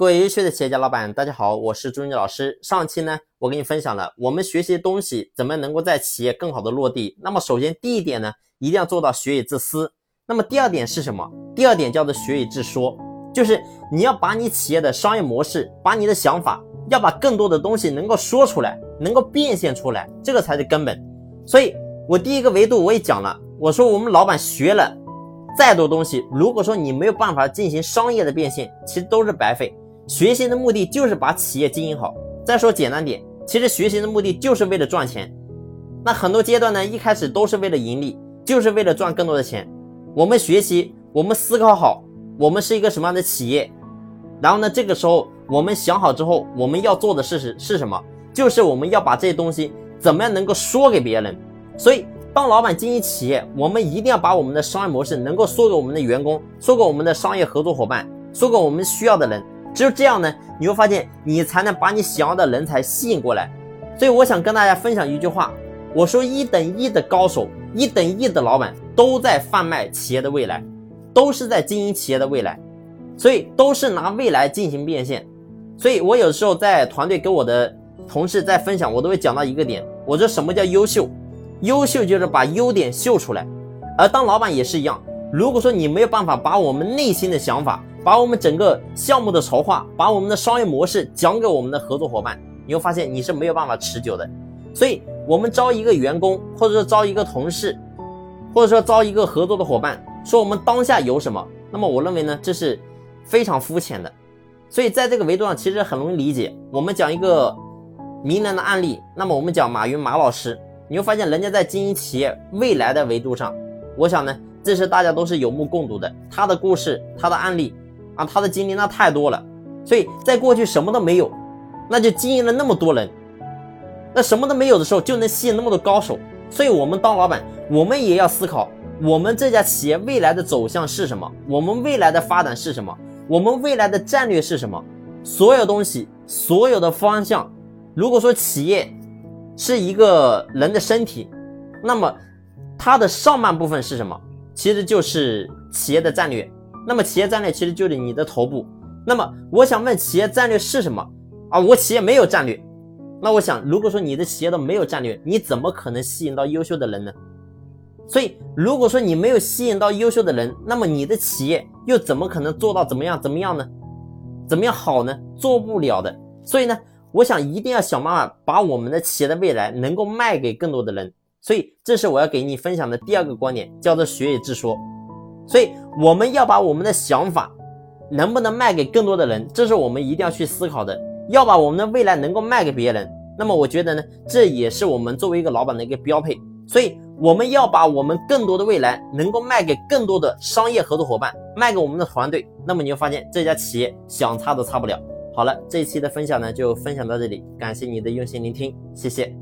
各位优秀的企业家老板，大家好，我是朱云老师。上期呢，我跟你分享了我们学习的东西怎么能够在企业更好的落地。那么首先第一点呢，一定要做到学以致思。那么第二点是什么？第二点叫做学以致说，就是你要把你企业的商业模式，把你的想法，要把更多的东西能够说出来，能够变现出来，这个才是根本。所以我第一个维度我也讲了，我说我们老板学了再多东西，如果说你没有办法进行商业的变现，其实都是白费。学习的目的就是把企业经营好。再说简单点，其实学习的目的就是为了赚钱。那很多阶段呢，一开始都是为了盈利，就是为了赚更多的钱。我们学习，我们思考好，我们是一个什么样的企业。然后呢，这个时候我们想好之后，我们要做的事是是什么？就是我们要把这些东西怎么样能够说给别人。所以，当老板经营企业，我们一定要把我们的商业模式能够说给我们的员工，说给我们的商业合作伙伴，说给我们需要的人。只有这样呢，你会发现你才能把你想要的人才吸引过来。所以我想跟大家分享一句话：我说一等一的高手，一等一的老板都在贩卖企业的未来，都是在经营企业的未来，所以都是拿未来进行变现。所以我有时候在团队跟我的同事在分享，我都会讲到一个点：我说什么叫优秀？优秀就是把优点秀出来。而当老板也是一样，如果说你没有办法把我们内心的想法，把我们整个项目的筹划，把我们的商业模式讲给我们的合作伙伴，你会发现你是没有办法持久的。所以，我们招一个员工，或者说招一个同事，或者说招一个合作的伙伴，说我们当下有什么，那么我认为呢，这是非常肤浅的。所以，在这个维度上，其实很容易理解。我们讲一个名人的案例，那么我们讲马云马老师，你会发现人家在经营企业未来的维度上，我想呢，这是大家都是有目共睹的，他的故事，他的案例。他的经历那太多了，所以在过去什么都没有，那就经营了那么多人，那什么都没有的时候就能吸引那么多高手。所以，我们当老板，我们也要思考，我们这家企业未来的走向是什么？我们未来的发展是什么？我们未来的战略是什么？所有东西，所有的方向，如果说企业是一个人的身体，那么它的上半部分是什么？其实就是企业的战略。那么企业战略其实就是你的头部。那么我想问，企业战略是什么啊？我企业没有战略。那我想，如果说你的企业都没有战略，你怎么可能吸引到优秀的人呢？所以，如果说你没有吸引到优秀的人，那么你的企业又怎么可能做到怎么样怎么样呢？怎么样好呢？做不了的。所以呢，我想一定要想办法把我们的企业的未来能够卖给更多的人。所以，这是我要给你分享的第二个观点，叫做学以致说。所以我们要把我们的想法能不能卖给更多的人，这是我们一定要去思考的。要把我们的未来能够卖给别人，那么我觉得呢，这也是我们作为一个老板的一个标配。所以我们要把我们更多的未来能够卖给更多的商业合作伙伴，卖给我们的团队，那么你会发现这家企业想差都差不了。好了，这一期的分享呢就分享到这里，感谢你的用心聆听，谢谢。